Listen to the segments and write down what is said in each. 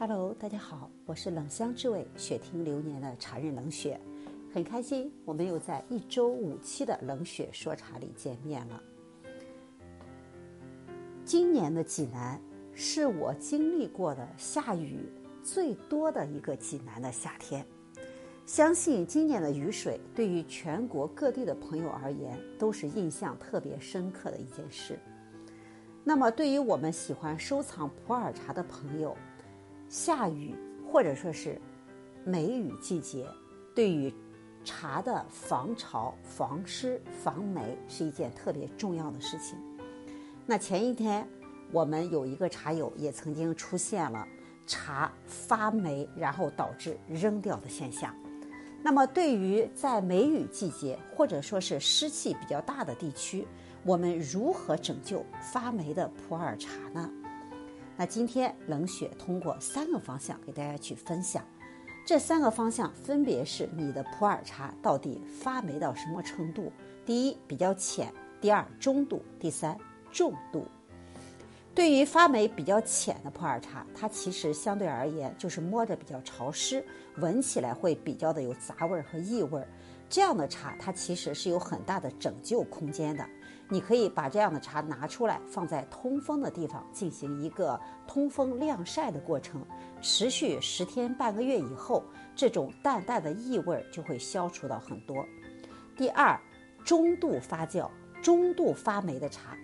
Hello，大家好，我是冷香之味雪听流年的茶人冷雪，很开心我们又在一周五期的冷雪说茶里见面了。今年的济南是我经历过的下雨最多的一个济南的夏天，相信今年的雨水对于全国各地的朋友而言都是印象特别深刻的一件事。那么，对于我们喜欢收藏普洱茶的朋友，下雨或者说是梅雨季节，对于茶的防潮、防湿、防霉是一件特别重要的事情。那前一天我们有一个茶友也曾经出现了茶发霉，然后导致扔掉的现象。那么对于在梅雨季节或者说是湿气比较大的地区，我们如何拯救发霉的普洱茶呢？那今天冷雪通过三个方向给大家去分享，这三个方向分别是你的普洱茶到底发霉到什么程度？第一，比较浅；第二，中度；第三，重度。对于发霉比较浅的普洱茶，它其实相对而言就是摸着比较潮湿，闻起来会比较的有杂味儿和异味儿。这样的茶，它其实是有很大的拯救空间的。你可以把这样的茶拿出来，放在通风的地方进行一个通风晾晒的过程，持续十天半个月以后，这种淡淡的异味就会消除到很多。第二，中度发酵、中度发霉的茶，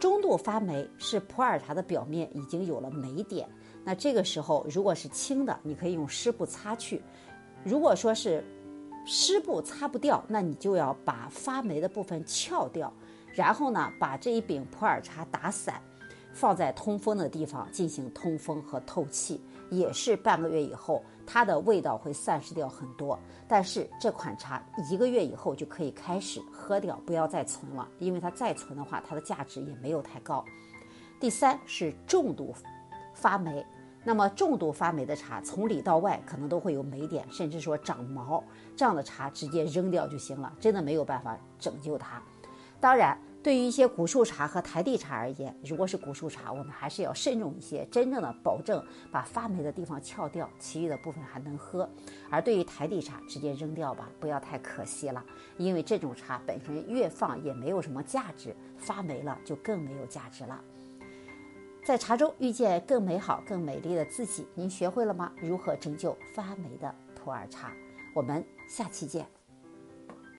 中度发霉是普洱茶的表面已经有了霉点，那这个时候如果是轻的，你可以用湿布擦去；如果说是湿布擦不掉，那你就要把发霉的部分撬掉。然后呢，把这一饼普洱茶打散，放在通风的地方进行通风和透气，也是半个月以后，它的味道会散失掉很多。但是这款茶一个月以后就可以开始喝掉，不要再存了，因为它再存的话，它的价值也没有太高。第三是重度发霉，那么重度发霉的茶，从里到外可能都会有霉点，甚至说长毛，这样的茶直接扔掉就行了，真的没有办法拯救它。当然，对于一些古树茶和台地茶而言，如果是古树茶，我们还是要慎重一些，真正的保证把发霉的地方撬掉，其余的部分还能喝。而对于台地茶，直接扔掉吧，不要太可惜了，因为这种茶本身越放也没有什么价值，发霉了就更没有价值了。在茶中遇见更美好、更美丽的自己，您学会了吗？如何拯救发霉的普洱茶？我们下期见。